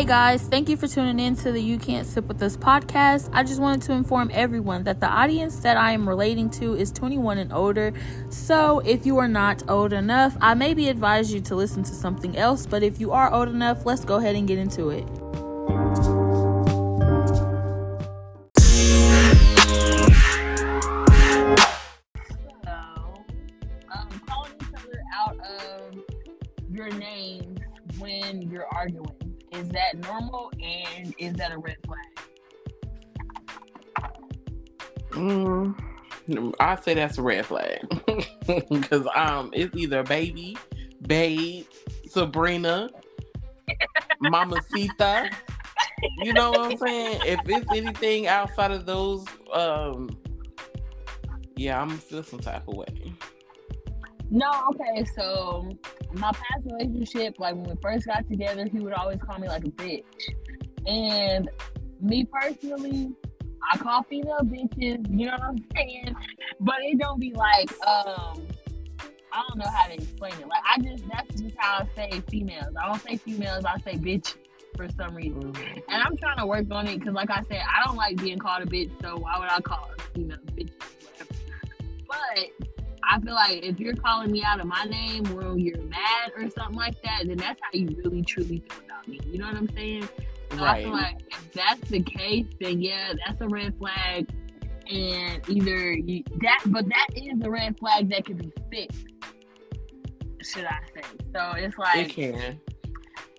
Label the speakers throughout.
Speaker 1: Hey guys, thank you for tuning in to the You Can't Sip With Us podcast. I just wanted to inform everyone that the audience that I am relating to is 21 and older. So if you are not old enough, I maybe advise you to listen to something else. But if you are old enough, let's go ahead and get into it.
Speaker 2: I say that's a red flag because um, it's either baby, babe, Sabrina, Mamacita. You know what I'm saying? If it's anything outside of those, um, yeah, I'm feel some type of way.
Speaker 3: No, okay, so my past relationship, like when we first got together, he would always call me like a bitch. And me personally, I call female bitches, you know what I'm saying? But it don't be like, um, I don't know how to explain it. Like I just that's just how I say females. I don't say females, I say bitch for some reason. And I'm trying to work on it because like I said, I don't like being called a bitch, so why would I call a female bitch? But I feel like if you're calling me out of my name when you're mad or something like that, then that's how you really truly feel about me. You know what I'm saying?
Speaker 2: Right.
Speaker 3: I feel like if that's the case, then yeah, that's a red flag. And either you, that, but that is a red flag that can be fixed. Should I say? So it's
Speaker 2: It
Speaker 3: like
Speaker 2: can.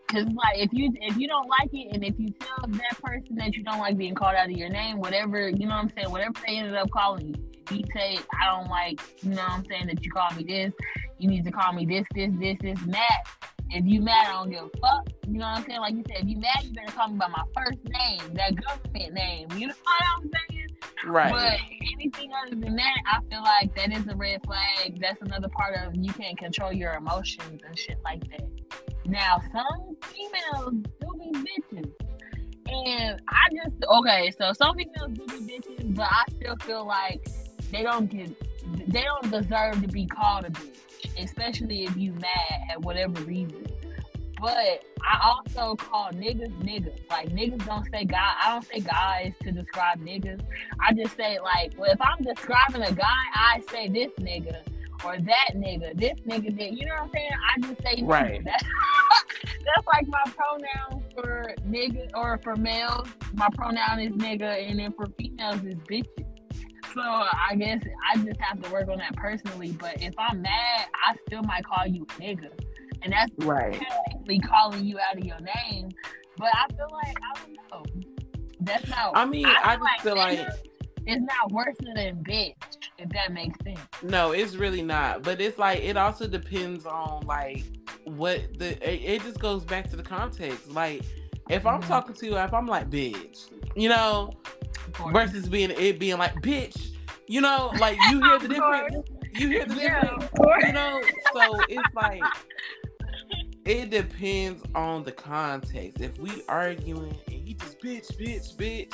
Speaker 3: Cause like if you if you don't like it, and if you tell that person that you don't like being called out of your name, whatever you know what I'm saying, whatever they ended up calling you, you say I don't like, you know what I'm saying, that you call me this, you need to call me this, this, this, this, and that. If you mad, I don't give a fuck. You know what I'm saying? Like you said, if you mad, you better call me by my first name, that government name. You know what I'm saying?
Speaker 2: Right.
Speaker 3: But anything other than that, I feel like that is a red flag. That's another part of you can't control your emotions and shit like that. Now, some females do be bitches. And I just, okay, so some females do be bitches, but I still feel like they don't get, they don't deserve to be called a bitch, especially if you mad at whatever reason. But I also call niggas niggas. Like niggas don't say guy. I don't say guys to describe niggas. I just say like, well, if I'm describing a guy, I say this nigga or that nigga, this nigga, that you know what I'm saying? I just say nigga.
Speaker 2: Right.
Speaker 3: That's, that's like my pronoun for nigga or for males. My pronoun is nigga, and then for females is bitches. So I guess I just have to work on that personally. But if I'm mad, I still might call you a nigga, and that's
Speaker 2: right.
Speaker 3: technically calling you out of your name. But I feel like I don't know. That's not.
Speaker 2: I mean, I, just feel like
Speaker 3: it's not worse than bitch, if that makes sense.
Speaker 2: No, it's really not. But it's like it also depends on like what the it, it just goes back to the context. Like if I'm
Speaker 3: Mhm.
Speaker 2: talking to you, if I'm like bitch, you know, versus being it being like bitch, you know, like you hear the difference. You hear the
Speaker 3: Yeah,
Speaker 2: difference. You know, so it's like it depends on the context. If we arguing and he just bitch, bitch, bitch,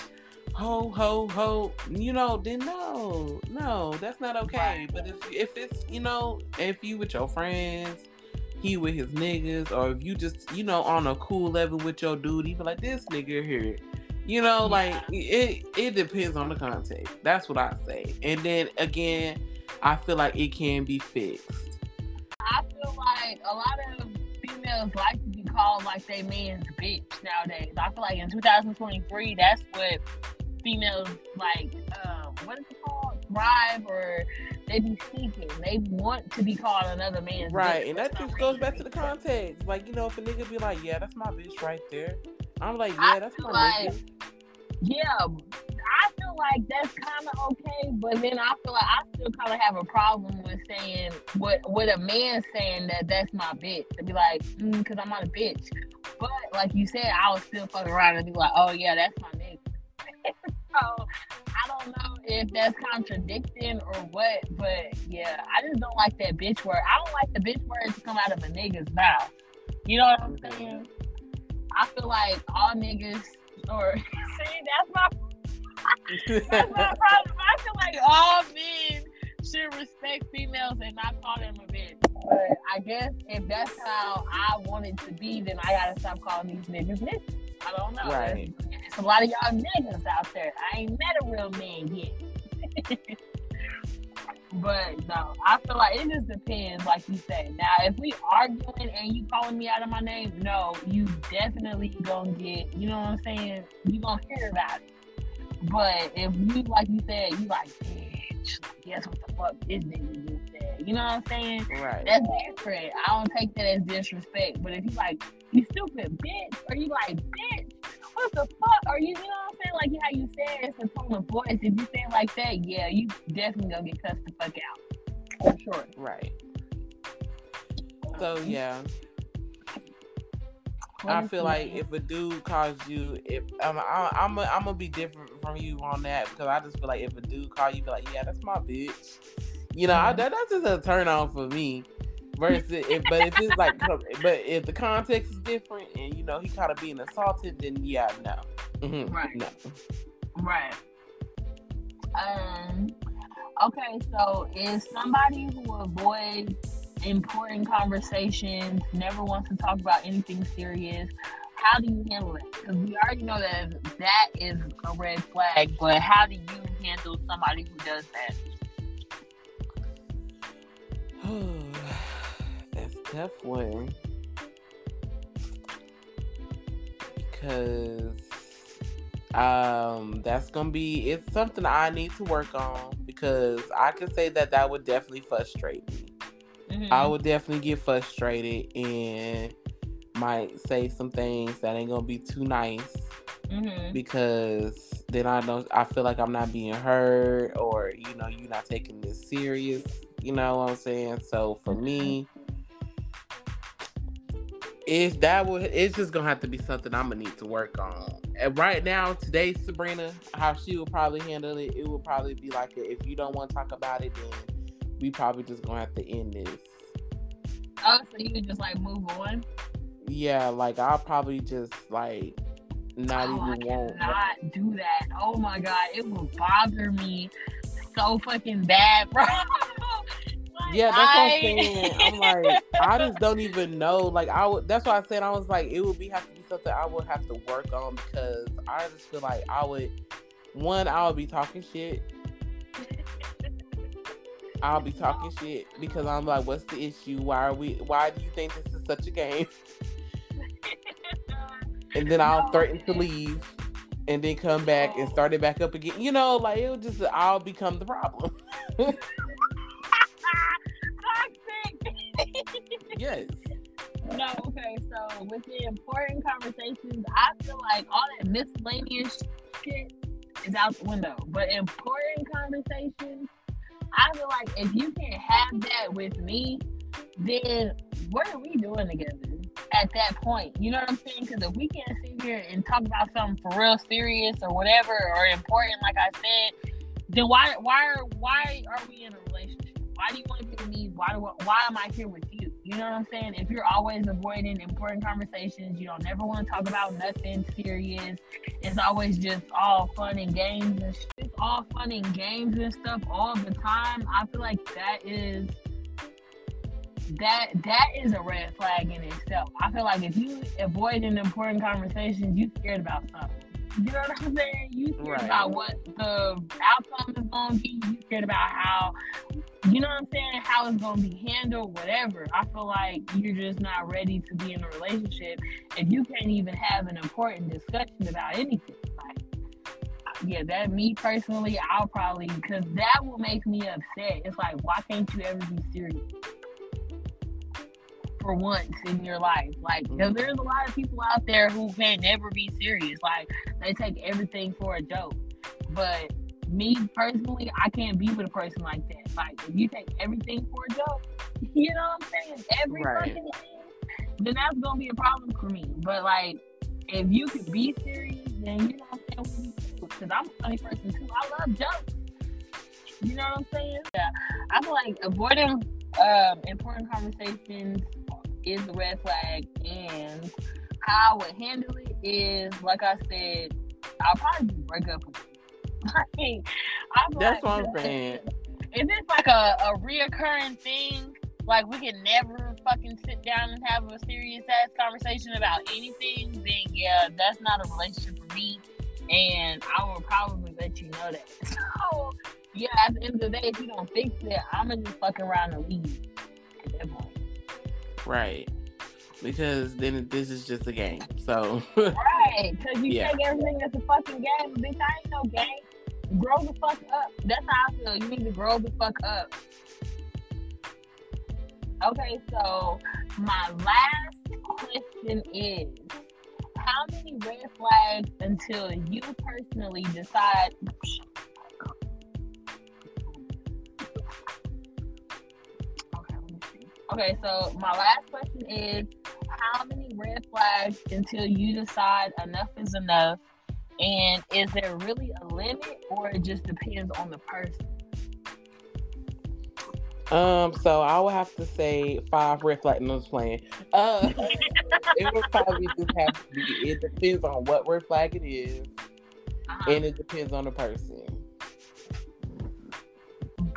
Speaker 2: ho, ho, ho, you know, then no, no, that's not okay. But if if it's you know, if you with your friends, he with his niggas, or if you just you know on a cool level with your dude, even like this nigga here. You know, like it it depends on the context. That's what I say. And then again, I feel like it can be fixed.
Speaker 3: I feel like a lot of females like to be called like they man's bitch nowadays. I feel like in 2023, that's what females like. Um, what is it called? Thrive or they be seeking. They want to be called another man's
Speaker 2: Right,
Speaker 3: bitch
Speaker 2: and that just goes back to the context. Like, you know, if a nigga be like, yeah, that's my bitch right there. I'm like, yeah, that's my
Speaker 3: like-
Speaker 2: nigga.
Speaker 3: Yeah, I feel like that's kind of okay, but then I feel like I still kind of have a problem with saying what with a man saying that that's my bitch. To be like, mm, cause I'm not a bitch. But like you said, I would still fuck around and be like, oh yeah, that's my nigga. so I don't know if that's contradicting or what, but yeah, I just don't like that bitch word. I don't like the bitch word to come out of a nigga's mouth. You know what I'm saying? I feel like all niggas or see that's my that's my problem. I feel like all men should respect females and not call them a bitch. But I guess if that's how I want it to be, then I gotta stop calling these niggas niggas. I don't know.
Speaker 2: Right.
Speaker 3: It's a lot of y'all niggas out there. I ain't met a real man yet. But no, I feel like it just depends, like you say. Now, if we arguing and you calling me out of my name, no, you definitely gonna get, you know what I'm saying? You gonna hear about it. But if you, like you said, you like, bitch, guess what the fuck this nigga just said? You know what I'm saying?
Speaker 2: Right.
Speaker 3: That's different. I don't take that as disrespect. But if you like, you stupid bitch, or you like, bitch, what the fuck? Are you, you know what I'm saying? Like how you said it's a tone of voice. If you say it like that, yeah, you definitely gonna get cussed the fuck out. For sure.
Speaker 2: Right. So yeah, I feel like if a dude calls you, if I'm, I'm, I'm, I'm gonna be different from you on that because I just feel like if a dude call you, be like, yeah, that's my bitch. You know, I, mm-hmm. that, that's just a turn on for me. Versus, if, but if it's like, but if the context is different and you know he kind of being assaulted, then yeah, no, Mhm,
Speaker 3: Right.
Speaker 2: no.
Speaker 3: Right. Um. Okay, so is somebody who avoids important conversations, never wants to talk about anything serious. How do you handle it? Because we already know that that is a red flag. But how do you handle somebody who does that?
Speaker 2: One. Because um that's gonna be it's something I need to work on because I can say that that would definitely frustrate me.
Speaker 3: Mhm.
Speaker 2: I would definitely get frustrated and might say some things that ain't gonna be too nice
Speaker 3: Mhm.
Speaker 2: because then I don't I feel like I'm not being heard or you know you're not taking this serious. You know what I'm saying? So for me, if that would it's just gonna have to be something I'm gonna need to work on. And right now, today Sabrina, how she would probably handle it, it would probably be like a, if you don't want to talk about it, then we probably just gonna have to end this.
Speaker 3: Oh, so you would just like move on?
Speaker 2: Yeah, like I'll probably just like not
Speaker 3: oh, I
Speaker 2: even want.
Speaker 3: cannot do that. Oh my god, it will bother me so fucking bad, bro.
Speaker 2: Yeah, that's what I'm saying. I'm like, I just don't even know. Like, I would. That's why I said I was like, it would be have to be something I would have to work on because I just feel like I would. One, I would be talking shit. I'll be talking shit because I'm like, what's the issue? Why are we? Why do you think this is such a game? And then I'll
Speaker 3: No,
Speaker 2: threaten to leave, and then come back and start it back up again. You know, like it'll just I'll become the problem. yes.
Speaker 3: No, okay, so with the important conversations, I feel like all that miscellaneous shit is out the window. But important conversations, I feel like if you can't have that with me, then what are we doing together at that point? You know what I'm saying? Because if we can't sit here and talk about something for real serious or whatever or important, like I said, then why why why are we in a relationship? Why do you want to be with me? Why do why am I here with you? You know what I'm saying? If you're always avoiding important conversations, you don't never want to talk about nothing serious. It's always just all fun and games and. It's all fun and games and stuff all the time. I feel like that is that that is a red flag in itself. I feel like if you avoid an important conversations, you scared about something. You know what I'm saying? You scared
Speaker 2: Right.
Speaker 3: about what the outcome is going to be. You scared about how, you know what I'm saying? How it's going to be handled, whatever. I feel like you're just not ready to be in a relationship if you can't even have an important discussion about anything. Like, yeah, that me personally, I'll probably because that will make me upset. It's like, why can't you ever be serious? For once in your life, like, 'cause mm-hmm. there's a lot of people out there who can never be serious. Like, they take everything for a joke. But me personally, I can't be with a person like that. Like, if you take everything for a joke, you know what I'm saying? Every
Speaker 2: Right.
Speaker 3: fucking thing, then that's gonna be a problem for me. But like, if you could be serious, then you know what I'm saying? Because I'm a funny person too. I love jokes. You know what I'm saying? Yeah. I feel like avoiding um, important conversations is a red flag, and how I would handle it is, like I said, I'll probably break up with you. like,
Speaker 2: That's
Speaker 3: like
Speaker 2: what I'm saying.
Speaker 3: If it's like a, a reoccurring thing, like we can never fucking sit down and have a serious ass conversation about anything, then yeah, that's not a relationship for me. And I will probably let you know that. So yeah, at the end of the day, if you don't fix it, I'm gonna just fuck around and leave at that point.
Speaker 2: Right. Because then this is just a game. So
Speaker 3: Right, because you
Speaker 2: Yeah.
Speaker 3: take everything as a fucking game, bitch, I ain't no game. Grow the fuck up. That's how I feel. You need to grow the fuck up. Okay, so my last question is how many red flags until you personally decide Okay, so my last question is how many red flags until you decide enough is enough? And is there really a limit or it just depends on the person?
Speaker 2: um so I would have to say five red flag no just playing. Uh it would probably just have to be it depends on what red flag it is
Speaker 3: Uh-huh.
Speaker 2: and it depends on the person.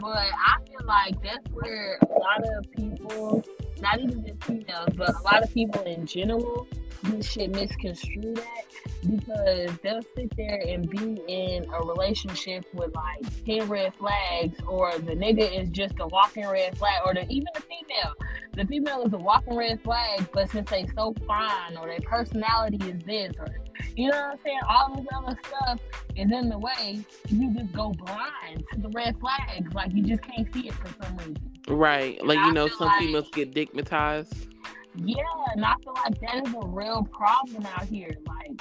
Speaker 3: But I feel like that's where a lot of people, not even just females, but a lot of people in general, this shit misconstrue that because they'll sit there and be in a relationship with like 10 red flags, or the nigga is just a walking red flag, or the, even the female. The female is a walking red flag, but since they so fine, or their personality is this, or you know what I'm saying? All this other stuff is in the way. You just go blind to the red flags. Like you just can't see it for some reason.
Speaker 2: Right. Like you know some
Speaker 3: like-
Speaker 2: females get dickmatized.
Speaker 3: Yeah, and I feel like that is a real problem out here. Like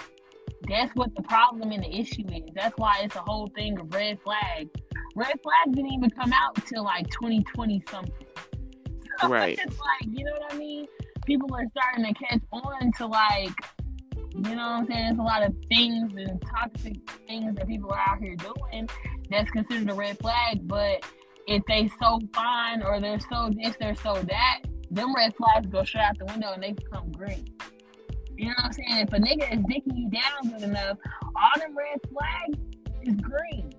Speaker 3: that's what the problem and the issue is. That's why it's a whole thing of red flags. Red flags didn't even come out till like 2020 something. So
Speaker 2: Right.
Speaker 3: it's like, you know what I mean? People are starting to catch on to like, you know what I'm saying? There's a lot of things and toxic things that people are out here doing that's considered a red flag. But if they so fine or they're so this, they're so that, them red flags go straight out the window and they become green. You know what I'm saying? If a nigga is dicking you down good enough, all them red flags is green.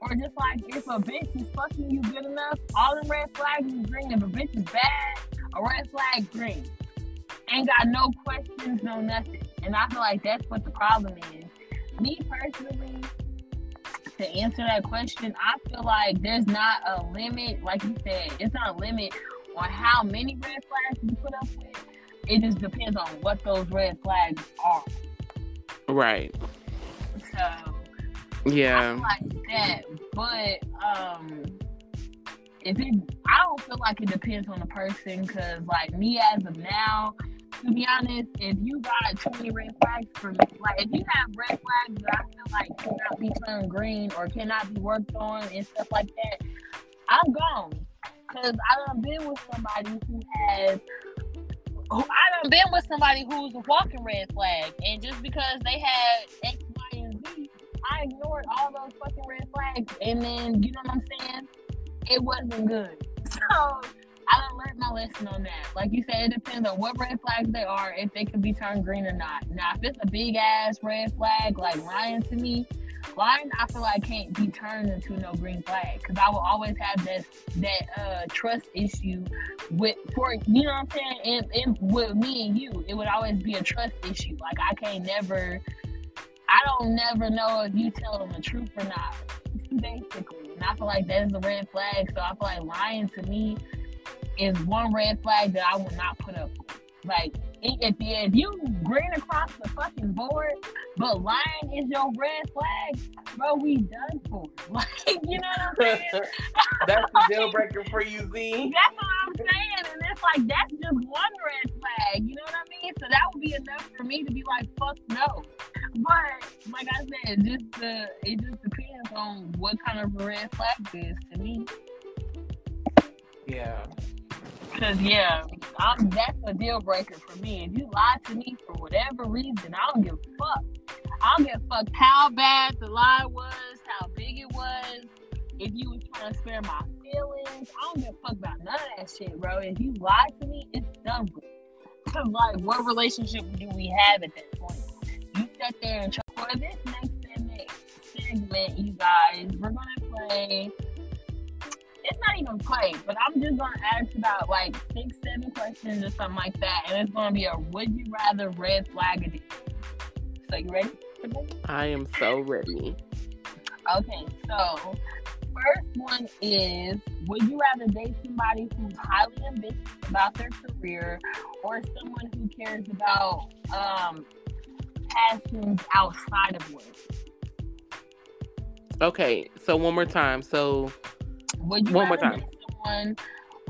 Speaker 3: Or just like if a bitch is fucking you good enough, all them red flags is green. If a bitch is bad, a red flag green. Ain't got no questions, no nothing. And I feel like that's what the problem is. Me personally, to answer that question, I feel like there's not a limit. Like you said, it's not a limit on how many red flags you put up with. It just depends on what those red flags are.
Speaker 2: Right.
Speaker 3: So
Speaker 2: Yeah.
Speaker 3: like that. But um if it I don't feel like it depends on the person because like me as of now, to be honest, if you got too many red flags for me, like if you have red flags that I feel like cannot be turned green or cannot be worked on and stuff like that, I'm gone. Cause I done been with somebody who has I done been with somebody who's a walking red flag and just because they had X, Y, and Z, I ignored all those fucking red flags and then you know what I'm saying? It wasn't good. So I done learned my lesson on that. Like you said, it depends on what red flags they are, if they can be turned green or not. Now, if it's a big ass red flag, like lying to me, lying, I feel like can't be turned into no green flag because I will always have that that uh, trust issue with for you know what I'm saying. And, and with me and you, it would always be a trust issue. Like I can't never, I don't never know if you tell them the truth or not. Basically, and I feel like that is a red flag. So I feel like lying to me is one red flag that I will not put up with. Like, if, if you green across the fucking board, but lying is your red flag, bro, we done for. Like, you know what I'm saying?
Speaker 2: That's the deal breaker for you, Z.
Speaker 3: That's what I'm saying. And it's like, that's just one red flag. You know what I mean? So that would be enough for me to be like, fuck no. But, like I said, just the, it just depends on what kind of red flag it is to me.
Speaker 2: Yeah.
Speaker 3: Cause yeah, I'm, that's a deal breaker for me. If you lie to me for whatever reason, I don't give a fuck. I don't give a fuck how bad the lie was, how big it was. If you was trying to spare my feelings, I don't give a fuck about none of that shit, bro. If you lie to me, it's done with. Cause like, what relationship do we have at that point? You sat there and try. For this next segment, segment, you guys, we're gonna play even play, but I'm just gonna ask about like six, seven questions or something like that, and it's gonna be a would you rather red flag edition. So you ready?
Speaker 2: I am so ready.
Speaker 3: Okay, so first one is would you rather date somebody who's highly ambitious about their career or someone who cares about um, passions outside of work?
Speaker 2: Okay, so one more time. So
Speaker 3: Would you
Speaker 2: One more time.
Speaker 3: someone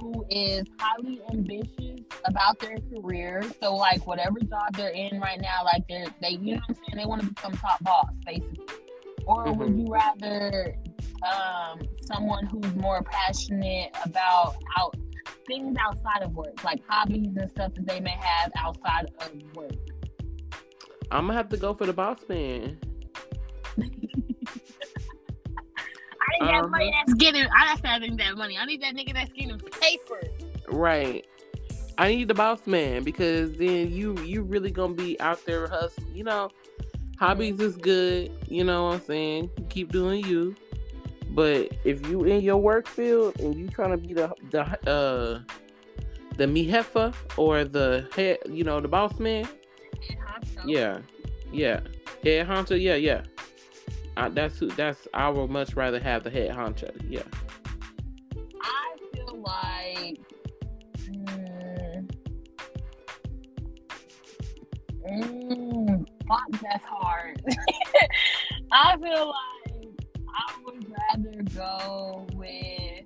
Speaker 3: who is highly ambitious about their career? So like whatever job they're in right now, like they're they you know what I'm saying, they want to become top boss, basically. Or would
Speaker 2: Mhm.
Speaker 3: you rather um, someone who's more passionate about out things outside of work, like hobbies and stuff that they may have outside of work?
Speaker 2: I'm gonna have to go for the boss man.
Speaker 3: I need that
Speaker 2: Uh-huh.
Speaker 3: money that's getting. I said I need that money. I need that nigga that's getting paper.
Speaker 2: Right. I need the boss man because then you you really gonna be out there hustling. You know, hobbies is good. You know what I'm saying? Keep doing you. But if you in your work field and you trying to be the the uh the mihefa or the head, you know, the boss man, yeah, yeah, head honcho, yeah, yeah. Uh, that's who. That's I would much rather have the head honcho. Yeah.
Speaker 3: I feel like. Mm, mm, that's hard. I feel like I would rather go with,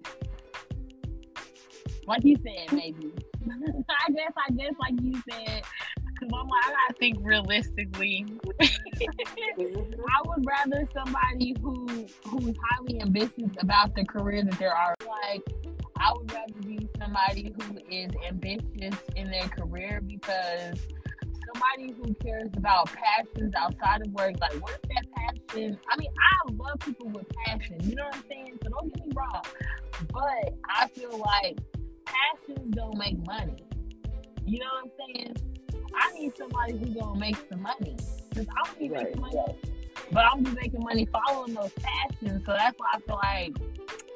Speaker 3: like you said, maybe. I guess, I guess, like you said, like, I gotta think realistically. Mm-hmm. I would rather somebody who who's highly ambitious about the career that they're already like. I would rather be somebody who is ambitious in their career because somebody who cares about passions outside of work, like what is that passion? I mean, I love people with passion, you know what I'm saying? So don't get me wrong. But I feel like passions don't make money. You know what I'm saying? I need somebody who's gonna make some money. Cause I don't be making money. But I'm just making money following those passions. So that's why I feel like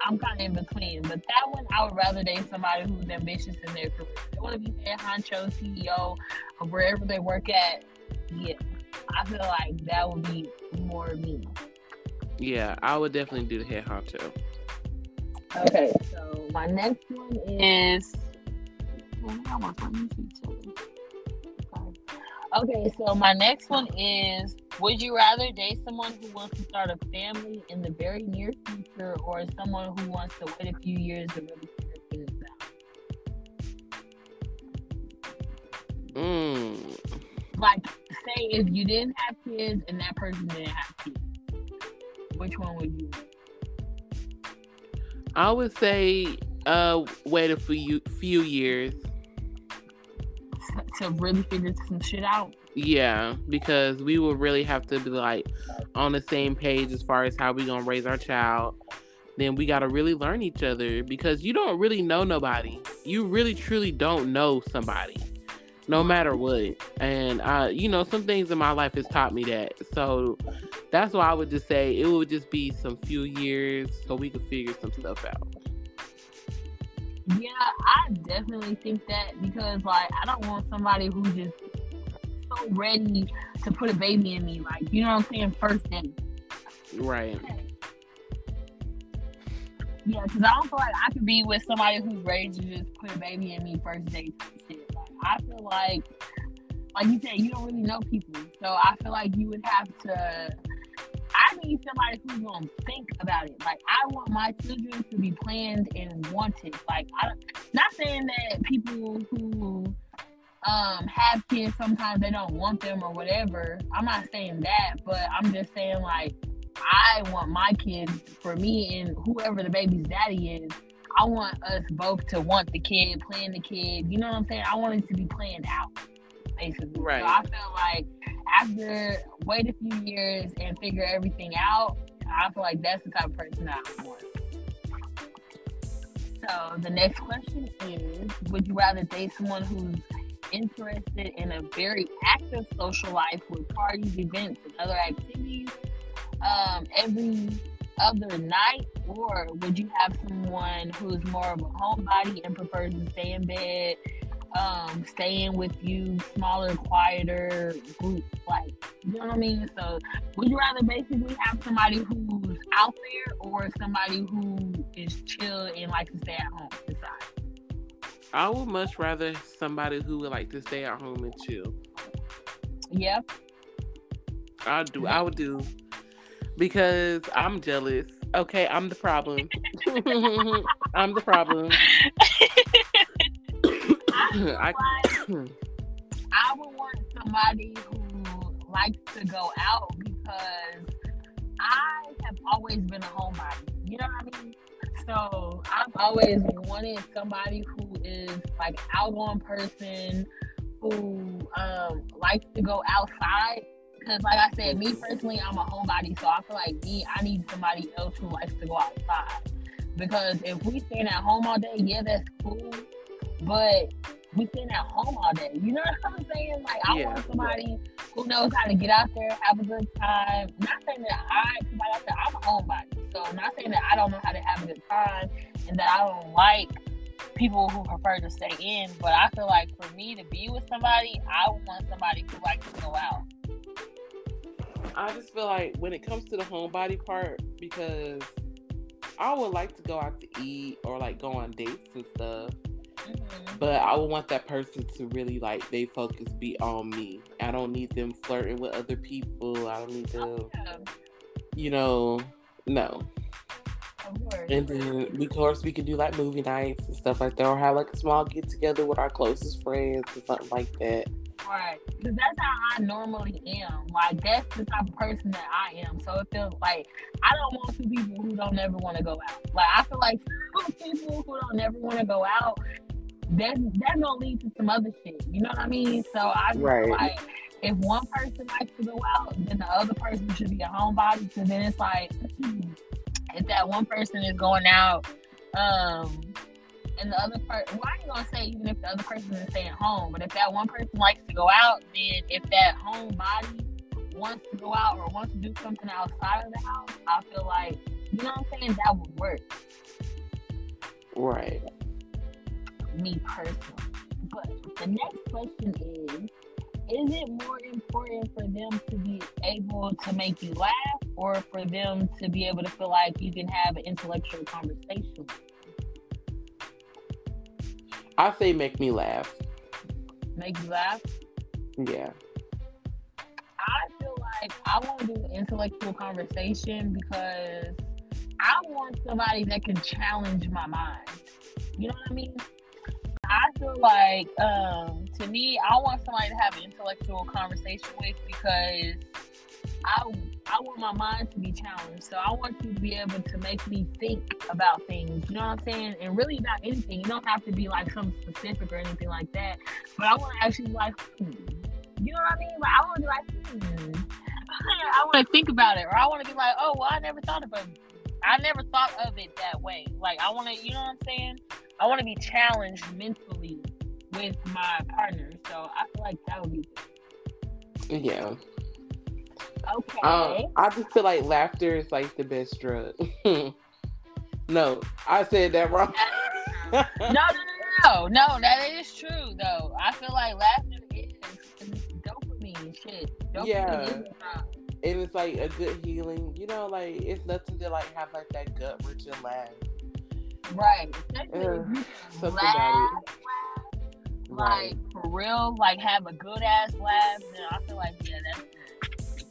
Speaker 3: I'm kind of in between. But that one, I would rather date somebody who's ambitious in their career. They want to be head honcho, CEO, or wherever they work at. Yeah, I feel like that would be more me.
Speaker 2: Yeah, I would definitely do the head honcho.
Speaker 3: Okay, so my next one is. Okay, so my next one is Would you rather date someone who wants to start a family in the very near future or someone who wants to wait a few years to really figure things out?
Speaker 2: Mm.
Speaker 3: Like, say if you didn't have kids and that person didn't have kids, which one would you?
Speaker 2: I would say uh wait a few few years.
Speaker 3: To really figure some shit out?
Speaker 2: Yeah, because we will really have to be like on the same page as far as how we gonna raise our child. Then we gotta really learn each other because you don't really know nobody. You really truly don't know somebody, no matter what. And uh, you know, some things in my life has taught me that. So that's why I would just say it would just be some few years so we could figure some stuff out.
Speaker 3: Yeah, I definitely think that because like I don't want somebody who just so ready to put a baby in me, like you know what I'm saying, first date.
Speaker 2: Right.
Speaker 3: Yeah, because I don't feel like I could be with somebody who's ready to just put a baby in me first date. Like I feel like, like you said, you don't really know people, so I feel like you would have to. I need somebody who's gonna think about it. Like I want my children to be planned and wanted. Like I, not saying that people who um have kids sometimes they don't want them or whatever. I'm not saying that, but I'm just saying like I want my kids for me and whoever the baby's daddy is. I want us both to want the kid, plan the kid. You know what I'm saying? I want it to be planned out, basically.
Speaker 2: Right.
Speaker 3: So I feel like after wait a few years and figure everything out, I feel like that's the type of person I want. So the next question is: Would you rather date someone who's interested in a very active social life with parties, events, and other activities um, every other night, or would you have someone who's more of a homebody and prefers to stay in bed, um, staying with you, smaller, quieter groups? Like, you know what I mean? So, would you rather basically have somebody who's out there or somebody who is chill and likes to stay at home inside?
Speaker 2: I would much rather somebody who would like to stay at home and chill.
Speaker 3: Yep.
Speaker 2: I do. I would do because I'm jealous. Okay, I'm the problem. I'm the problem.
Speaker 3: I, I would want somebody who likes to go out because I have always been a homebody. You know what I mean? So I've always wanted somebody who is like outgoing person who um, likes to go outside. Because, like I said, me personally, I'm a homebody, so I feel like me, I need somebody else who likes to go outside. Because if we staying at home all day, yeah, that's cool. But we staying at home all day. You know what I'm saying? Like I yeah. want somebody who knows how to get out there, have a good time. Not saying that I, like I said, I'm a homebody, so I'm not saying that I don't know how to have a good time and that I don't like people who prefer to stay in. But I feel like for me to be with somebody, I want somebody who likes to go out.
Speaker 2: I just feel like when it comes to the homebody part, because I would like to go out to eat or like go on dates and stuff Mm-hmm. But I would want that person to really like they focus be on me. I don't need them flirting with other people. I don't need them, oh, yeah. you know, no. And then we, of course, we could do like movie nights and stuff like that, or have like a small get together with our closest friends or something like that.
Speaker 3: Right, because that's how I normally am. Like that's the type of person that I am. So it feels like I don't want two people who don't ever want to go out. Like I feel like people who don't ever want to go out that's that's gonna lead to some other shit. You know what I mean? So I right. like if one person likes to go out, then the other person should be a homebody. Because then it's like if that one person is going out, um, and the other person, why are you gonna say even if the other person is staying home? But if that one person likes to go out, then if that homebody wants to go out or wants to do something outside of the house, I feel like you know what I'm saying. That would work.
Speaker 2: Right
Speaker 3: me personally. But the next question is Is it more important for them to be able to make you laugh or for them to be able to feel like you can have an intellectual conversation?
Speaker 2: I say make me laugh.
Speaker 3: Make you laugh?
Speaker 2: Yeah.
Speaker 3: I feel like I want to do an intellectual conversation because I want somebody that can challenge my mind. You know what I mean? I feel like um, to me, I want somebody to have an intellectual conversation with because I I want my mind to be challenged. So I want you to be able to make me think about things. You know what I'm saying? And really about anything. You don't have to be like something specific or anything like that. But I want to actually like, hmm. you know what I mean? Like I want to be like, hmm. I want to think about it, or I want to be like, oh, well, I never thought about it. I never thought of it that way. Like I want to, you know what I'm saying? I want to be challenged mentally with my partner. So I feel like that would be
Speaker 2: good. Yeah.
Speaker 3: Okay.
Speaker 2: Um, I just feel like laughter is like the best drug. no, I said that wrong.
Speaker 3: no, no, no, no, no. That is true though. I feel like laughter is, is dopamine shit. Dopamine
Speaker 2: yeah. And it's like a good healing. You know, like it's nothing to like have like that gut wrenching laugh.
Speaker 3: Right. Especially laugh, laugh, like right. for real, like have a good ass laugh, then I feel like yeah, that's good.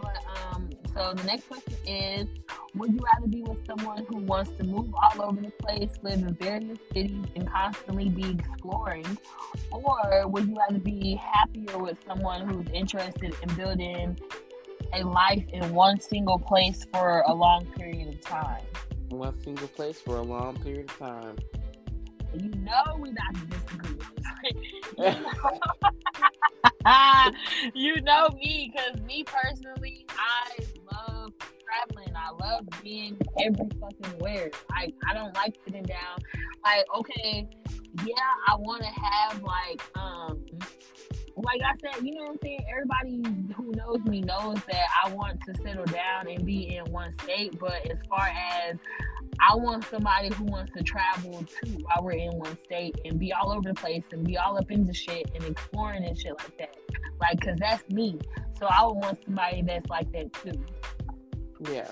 Speaker 3: But um, so the next question is, would you rather be with someone who wants to move all over the place, live in various cities, and constantly be exploring, or would you rather be happier with someone who's interested in building a life in one single place for a long period of time?
Speaker 2: one single place for a long period of time.
Speaker 3: You know we're not disagree. you know me, because me personally, I traveling. I love being every fucking where. I, I don't like sitting down. Like, okay, yeah, I want to have like um like I said, you know what I'm saying? Everybody who knows me knows that I want to settle down and be in one state. But as far as I want somebody who wants to travel too while we're in one state and be all over the place and be all up into shit and exploring and shit like that. Like, cause that's me. So I would want somebody that's like that too.
Speaker 2: Yeah.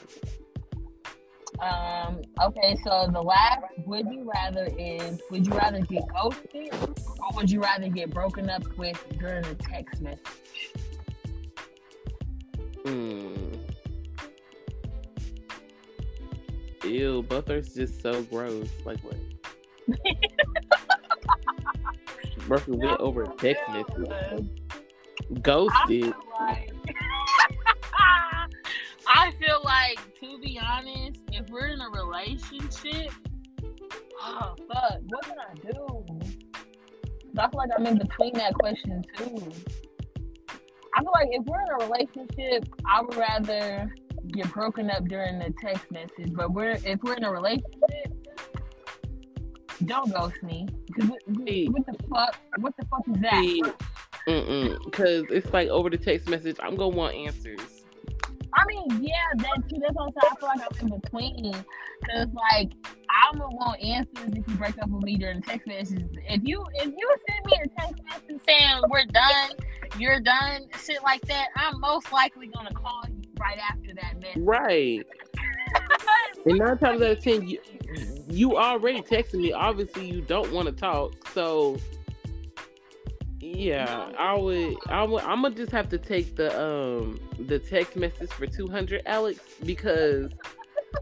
Speaker 3: Um, okay, so the last would you rather is would you rather get ghosted or would you rather get broken up with during a text message?
Speaker 2: Mm. Ew, both are just so gross. Like what? Broken with over text message. Ghosted.
Speaker 3: I feel, like, I feel like, to be honest, if we're in a relationship, oh fuck, what can I do? I feel like I'm in between that question too. I feel like if we're in a relationship, I would rather get broken up during the text message. But we're if we're in a relationship, don't ghost me. Cause what, what the fuck? What the fuck is that?
Speaker 2: Mm-mm. Because it's like over the text message, I'm gonna want answers.
Speaker 3: I mean, yeah, that too. That's what. I feel like I'm in between. Cause like I'm gonna want answers if you break up with me during text messages. If you if you send me a text message saying we're done, you're done, shit like that, I'm most likely gonna call you right after that message.
Speaker 2: Right. and nine times out of ten, you you already texted me. Obviously, you don't want to talk. So yeah, I would. I would. I'm gonna just have to take the um the text message for 200, Alex, because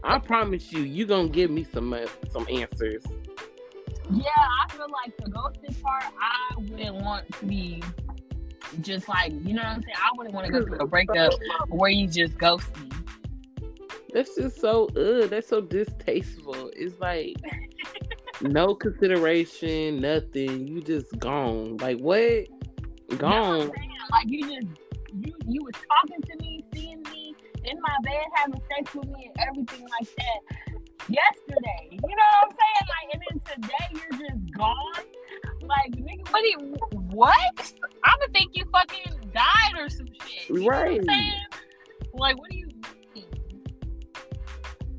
Speaker 2: I promise you, you gonna give me some uh, some answers.
Speaker 3: Yeah, I feel like the ghosting part, I wouldn't want to be just like you know what I'm saying. I wouldn't want to go through a breakup where you just ghost me.
Speaker 2: That's just so ugh. That's so distasteful. It's like no consideration, nothing. You just gone. Like what? Gone.
Speaker 3: like you just you you was talking to me, seeing me in my bed, having sex with me, and everything like that. Yesterday, you know what I'm saying? Like, and then today you're just gone. Like, nigga, what? You, what? I'm gonna think you fucking died or some shit. You
Speaker 2: right.
Speaker 3: Like, what do you mean?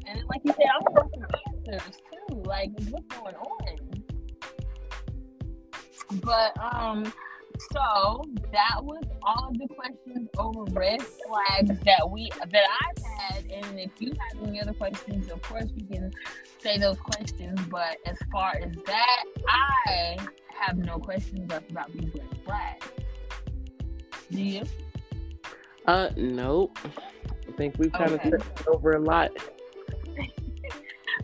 Speaker 3: And like you said, I'm gonna some answers Like, what's going on? But um, so that was all of the questions over red flags that we that I've had. And if you have any other questions, of course you can say those questions. But as far as that, I have no questions left about these red flags. Do you?
Speaker 2: Uh, nope. I think we've kind okay. of over a lot.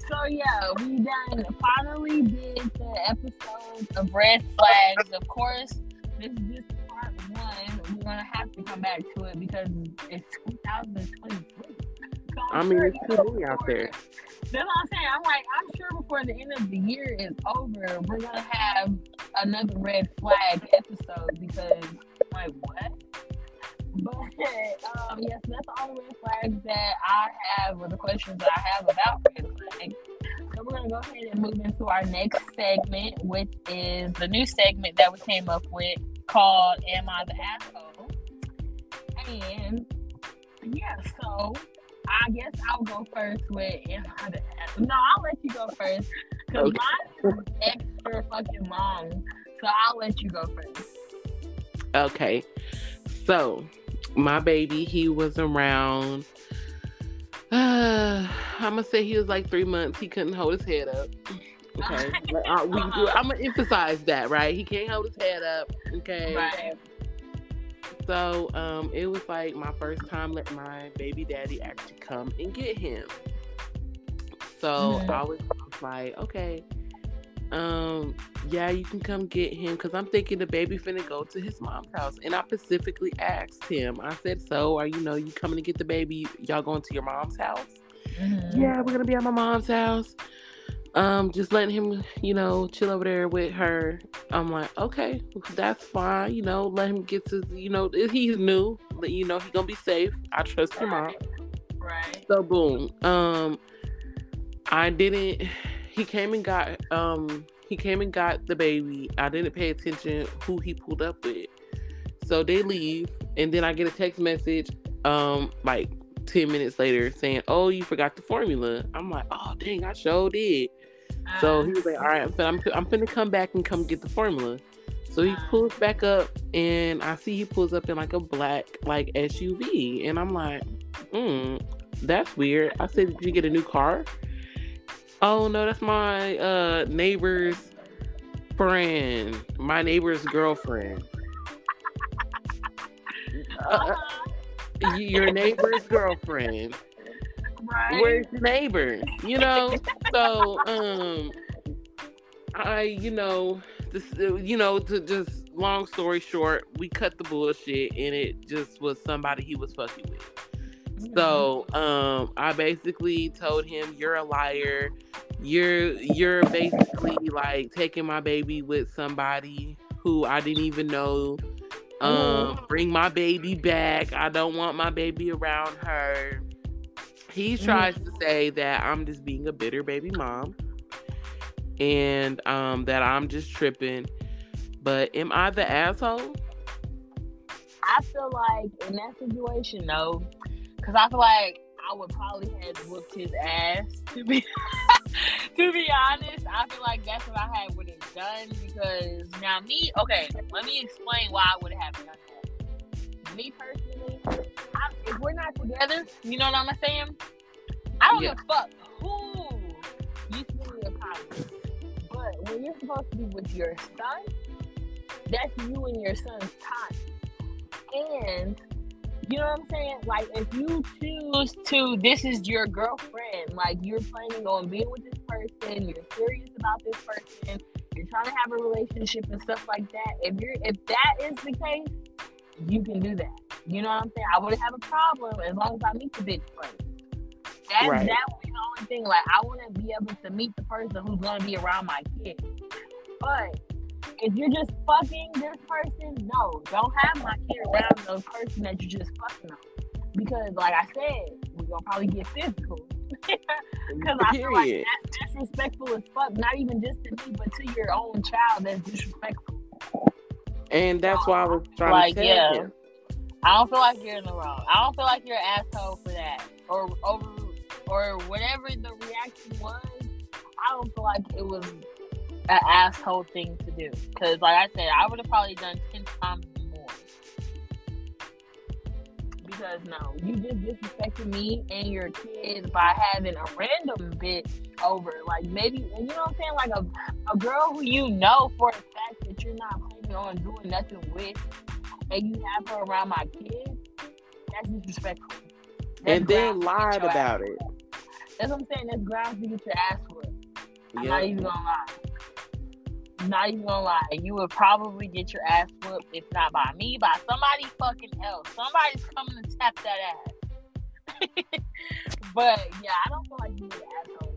Speaker 3: so yeah, we done finally did the episode of red flags. Of course, this is just part one. We're gonna have to come back to it because it's 2023. So
Speaker 2: I mean, sure, it's too many out there.
Speaker 3: That's what I'm saying. I'm like, I'm sure before the end of the year is over, we're gonna have another red flag episode because, like, what? But um, yes, that's all the red flags that I have, or the questions that I have about red flags. So we're gonna go ahead and move into our next segment, which is the new segment that we came up with called "Am I the Asshole?" And yeah, so I guess I'll go first with "Am I the Asshole?" No, I'll let you go first because okay. mine is extra fucking long. So I'll let you go first.
Speaker 2: Okay, so my baby, he was around. Uh, I'm gonna say he was like three months. He couldn't hold his head up. Okay, like, uh, we, I'm gonna emphasize that, right? He can't hold his head up. Okay.
Speaker 3: Right.
Speaker 2: So um, it was like my first time letting my baby daddy actually come and get him. So mm-hmm. I was like, okay, um, yeah, you can come get him because I'm thinking the baby finna go to his mom's house. And I specifically asked him, I said, So are you know you coming to get the baby? Y'all going to your mom's house? Mm-hmm. Yeah, we're gonna be at my mom's house. Um, just letting him, you know, chill over there with her. I'm like, okay, that's fine. You know, let him get to, you know, he's new. Let you know, he's gonna be safe. I trust your mom.
Speaker 3: Right.
Speaker 2: So boom. Um, I didn't he came and got um he came and got the baby. I didn't pay attention who he pulled up with. So they leave, and then I get a text message, um, like ten minutes later, saying, "Oh, you forgot the formula." I'm like, "Oh, dang, I sure did." So he was like, "All right, I'm fin- I'm, I'm finna come back and come get the formula." So he pulls back up, and I see he pulls up in like a black like SUV, and I'm like, "Hmm, that's weird." I said, "Did you get a new car?" Oh no, that's my uh neighbor's friend, my neighbor's girlfriend. Uh,
Speaker 3: Uh-huh.
Speaker 2: your neighbor's girlfriend.
Speaker 3: right.
Speaker 2: Where's your neighbor? You know. So um, I you know this uh, you know to just long story short, we cut the bullshit and it just was somebody he was fucking with. So um, I basically told him, "You're a liar. You're you're basically like taking my baby with somebody who I didn't even know. Um, bring my baby back. I don't want my baby around her." He tries to say that I'm just being a bitter baby mom, and um, that I'm just tripping. But am I the asshole?
Speaker 3: I feel like in that situation, no, because I feel like I would probably have whooped his ass. To be to be honest, I feel like that's what I had would have done because now me, okay, let me explain why I would have done that. Me personally, I, if we're not together, you know what I'm saying? I don't
Speaker 2: Yeah.
Speaker 3: give a fuck who you spend your time with. But when you're supposed to be with your son, that's you and your son's time. And you know what I'm saying? Like if you choose to this is your girlfriend, like you're planning on being with this person, you're serious about this person, you're trying to have a relationship and stuff like that. If you're if that is the case, you can do that. You know what I'm saying? I wouldn't have a problem as long as I meet the bitch first. That
Speaker 2: Right.
Speaker 3: that would be the only thing. Like I want to be able to meet the person who's gonna be around my kid. But if you're just fucking this person, no, don't have my kid around the person that you just fucking on. Because, like I said, we're gonna probably get physical. Because I feel like that's disrespectful as fuck. Not even just to me, but to your own child. That's disrespectful.
Speaker 2: And that's why I was trying
Speaker 3: Like,
Speaker 2: to tell
Speaker 3: yeah.
Speaker 2: him.
Speaker 3: I don't feel like you're in the wrong. I don't feel like you're an asshole for that, or over, or whatever the reaction was. I don't feel like it was an asshole thing to do. Because, like I said, I would have probably done ten times more. Because no, you just disrespected me and your kids by having a random bitch over. Like maybe, and you know what I'm saying? Like a a girl who you know for a fact that you're not planning on doing nothing with, and you have her around my kids, That's disrespectful. That's
Speaker 2: And then
Speaker 3: grounds to get
Speaker 2: lied about it.
Speaker 3: That's what I'm saying. That's grounds to get your ass whooped. I'm
Speaker 2: Yeah.
Speaker 3: not even gonna lie. Not even gonna lie. You would probably get your ass whooped if not by me, by somebody fucking else. Somebody's coming to tap that ass. but yeah, I don't feel like you asshole.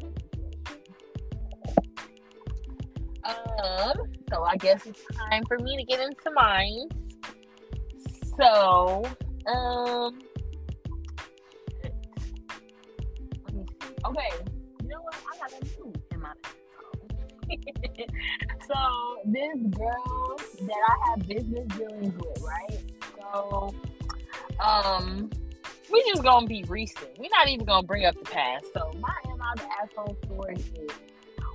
Speaker 3: Um, so I guess it's time for me to get into mine. So, um. Okay, you know what? I got a new in my so this girl that I have business dealings with, right? So, um, we just gonna be recent. We're not even gonna bring up the past. So my am I the asshole story is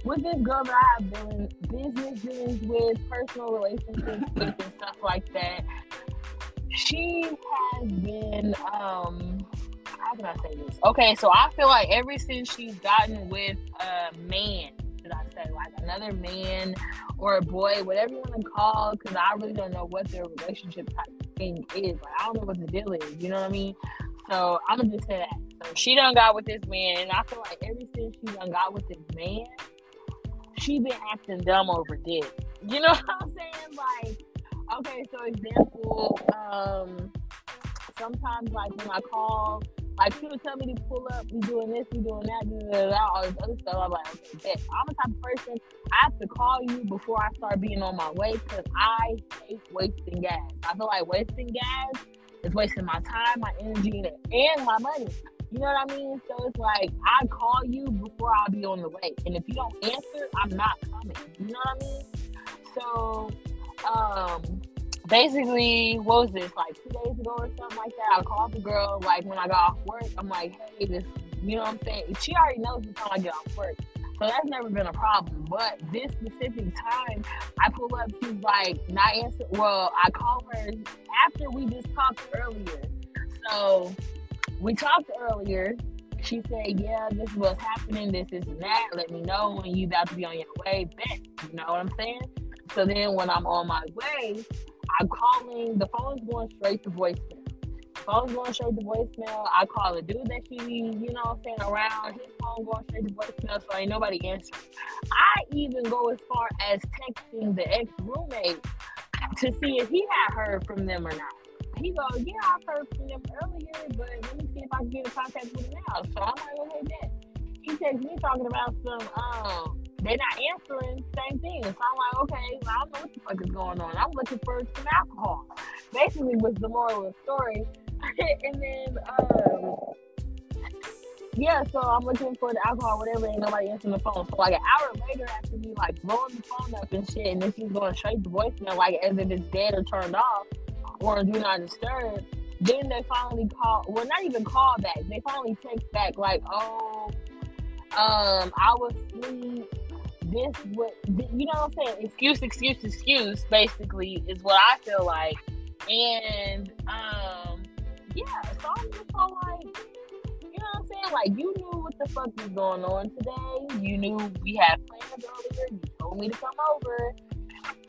Speaker 3: with this girl that I have been business dealings with, personal relationships with, and stuff like that. She has been um how can I say this? Okay, so I feel like ever since she's gotten with a man, should I say, like another man or a boy, whatever you want to call, because I really don't know what their relationship type thing is. Like, I don't know what the deal is, you know what I mean? So I'm gonna just say that. So she done got with this man, and I feel like ever since she done got with this man, she been acting dumb over dick. You know what I'm saying? Like, okay, so example, um, sometimes like when I call, like would tell me to pull up, we doing this, we doing that, da, da, da, all this other stuff. I'm like, okay. I'm the type of person I have to call you before I start being on my way because I hate wasting gas. I feel like wasting gas is wasting my time, my energy, and my money. You know what I mean? So it's like I call you before I'll be on the way, and if you don't answer, I'm not coming. You know what I mean? So, um, basically, what was this, like two days ago or something like that? I called the girl, like, when I got off work. I'm like, hey, this, you know what I'm saying? She already knows the time I get off work. So that's never been a problem. But this specific time, I pull up, she's like, not answer. Well, I call her after we just talked earlier. So we talked earlier. She said, Yeah, this is what's happening, this, and that. Let me know when you about to be on your way. back. You know what I'm saying? So then when I'm on my way, I'm calling, the phone's going straight to voicemail. Phone's going straight to voicemail. I call the dude that she, you know I'm saying, around. His phone going straight to voicemail, so ain't nobody answering. I even go as far as texting the ex roommate to see if he had heard from them or not. He goes, Yeah, I've heard from them earlier, but let me see if I can get in contact with them now. So I'm like, Okay, then. He texts me talking about some, um, they're not answering, same thing. So I'm like, okay, well, I don't know what the fuck is going on. I'm looking for some alcohol. Basically, was the moral of the story. and then, um, yeah, so I'm looking for the alcohol, whatever, ain't nobody answering the phone. So like an hour later, after me like blowing the phone up and shit, and this is going straight to the voicemail, like as if it's dead or turned off or do not disturb. Then they finally call, well, not even call back. They finally text back like, oh, um, I was asleep. This what you know what I'm saying? Excuse, excuse, excuse. Basically, is what I feel like. And um, yeah. So I'm just all like, you know what I'm saying? Like you knew what the fuck was going on today. You knew we had plans earlier. You told me to come over.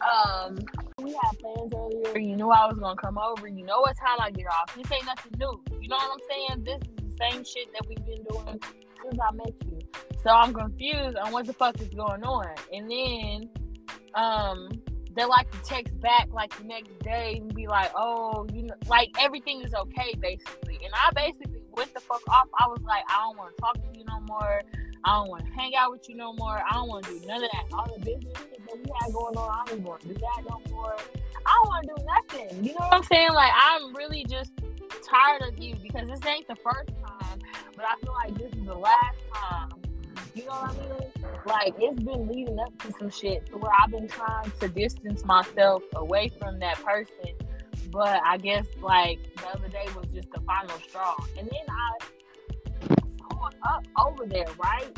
Speaker 3: Um, we had plans earlier. You knew I was gonna come over. You know what time I get off. This ain't nothing new. You know what I'm saying? This is the same shit that we've been doing since I met you. So I'm confused on what the fuck is going on. And then um they like to text back like the next day and be like, oh, you know, like everything is okay basically. And I basically went the fuck off. I was like, I don't want to talk to you no more. I don't want to hang out with you no more. I don't want to do none of that. All the business that we had going on, I don't want to do that no more. I don't want to do nothing. You know what I'm saying? Like I'm really just tired of you because this ain't the first time, but I feel like this is the last time. You know what I mean? Like it's been leading up to some shit to where I've been trying to distance myself away from that person. But I guess like the other day was just the final straw. And then I pulled up over there, right?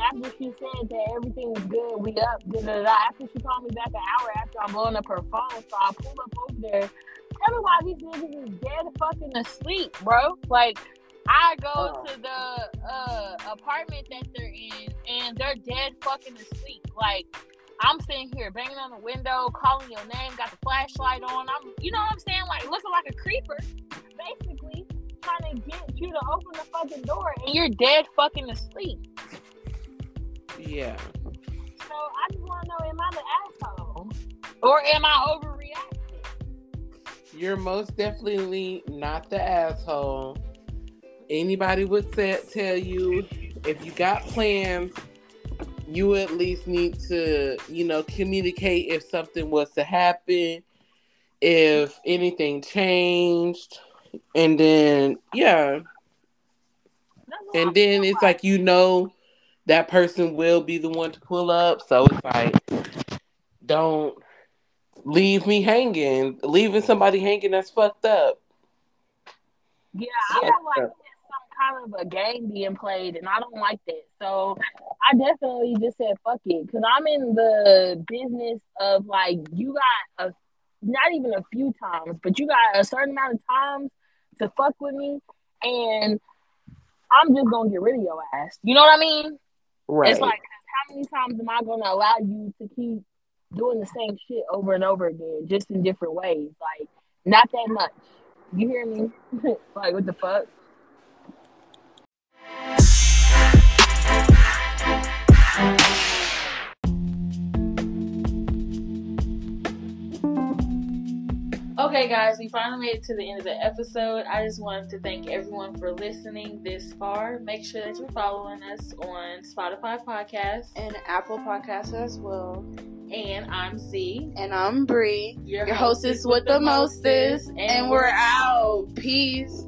Speaker 3: After she said that everything was good, we up, da, da, da. After she called me back an hour after I'm blowing up her phone, so I pulled up over there. Tell me why these niggas is dead fucking asleep, bro. Like I go
Speaker 2: Oh.
Speaker 3: to the uh, apartment that they're in, and they're dead fucking asleep. Like I'm sitting here banging on the window, calling your name, got the flashlight on. I'm, you know what I'm saying? Like looking like a creeper, basically trying to get you to open the fucking door, and you're dead fucking asleep.
Speaker 2: Yeah.
Speaker 3: So I just want to know, am I the asshole, or am I overreacting?
Speaker 2: You're most definitely not the asshole. Anybody would say, tell you if you got plans, you at least need to, you know, communicate if something was to happen, if anything changed, and then yeah,
Speaker 3: That's what I
Speaker 2: and then it's like you know that person will be the one to pull up, so it's like don't leave me hanging. Leaving somebody hanging that's fucked up.
Speaker 3: Yeah, I feel like there's some kind of a game being played, and I don't like that. So I definitely just said fuck it, because I'm in the business of like you got a not even a few times, but you got a certain amount of times to fuck with me, and I'm just gonna get rid of your ass. You know what I mean?
Speaker 2: Right.
Speaker 3: It's like how many times am I gonna allow you to keep doing the same shit over and over again, just in different ways? Like not that much. You hear me? like what the fuck?
Speaker 1: Okay, guys, we finally made it to the end of the episode. I just wanted to thank everyone for listening this far. Make sure that you're following us on Spotify Podcast.
Speaker 4: and Apple Podcasts as well.
Speaker 1: And I'm C,
Speaker 4: And I'm Bree,
Speaker 1: your,
Speaker 4: your hostess with the mostest, and we're out. Peace.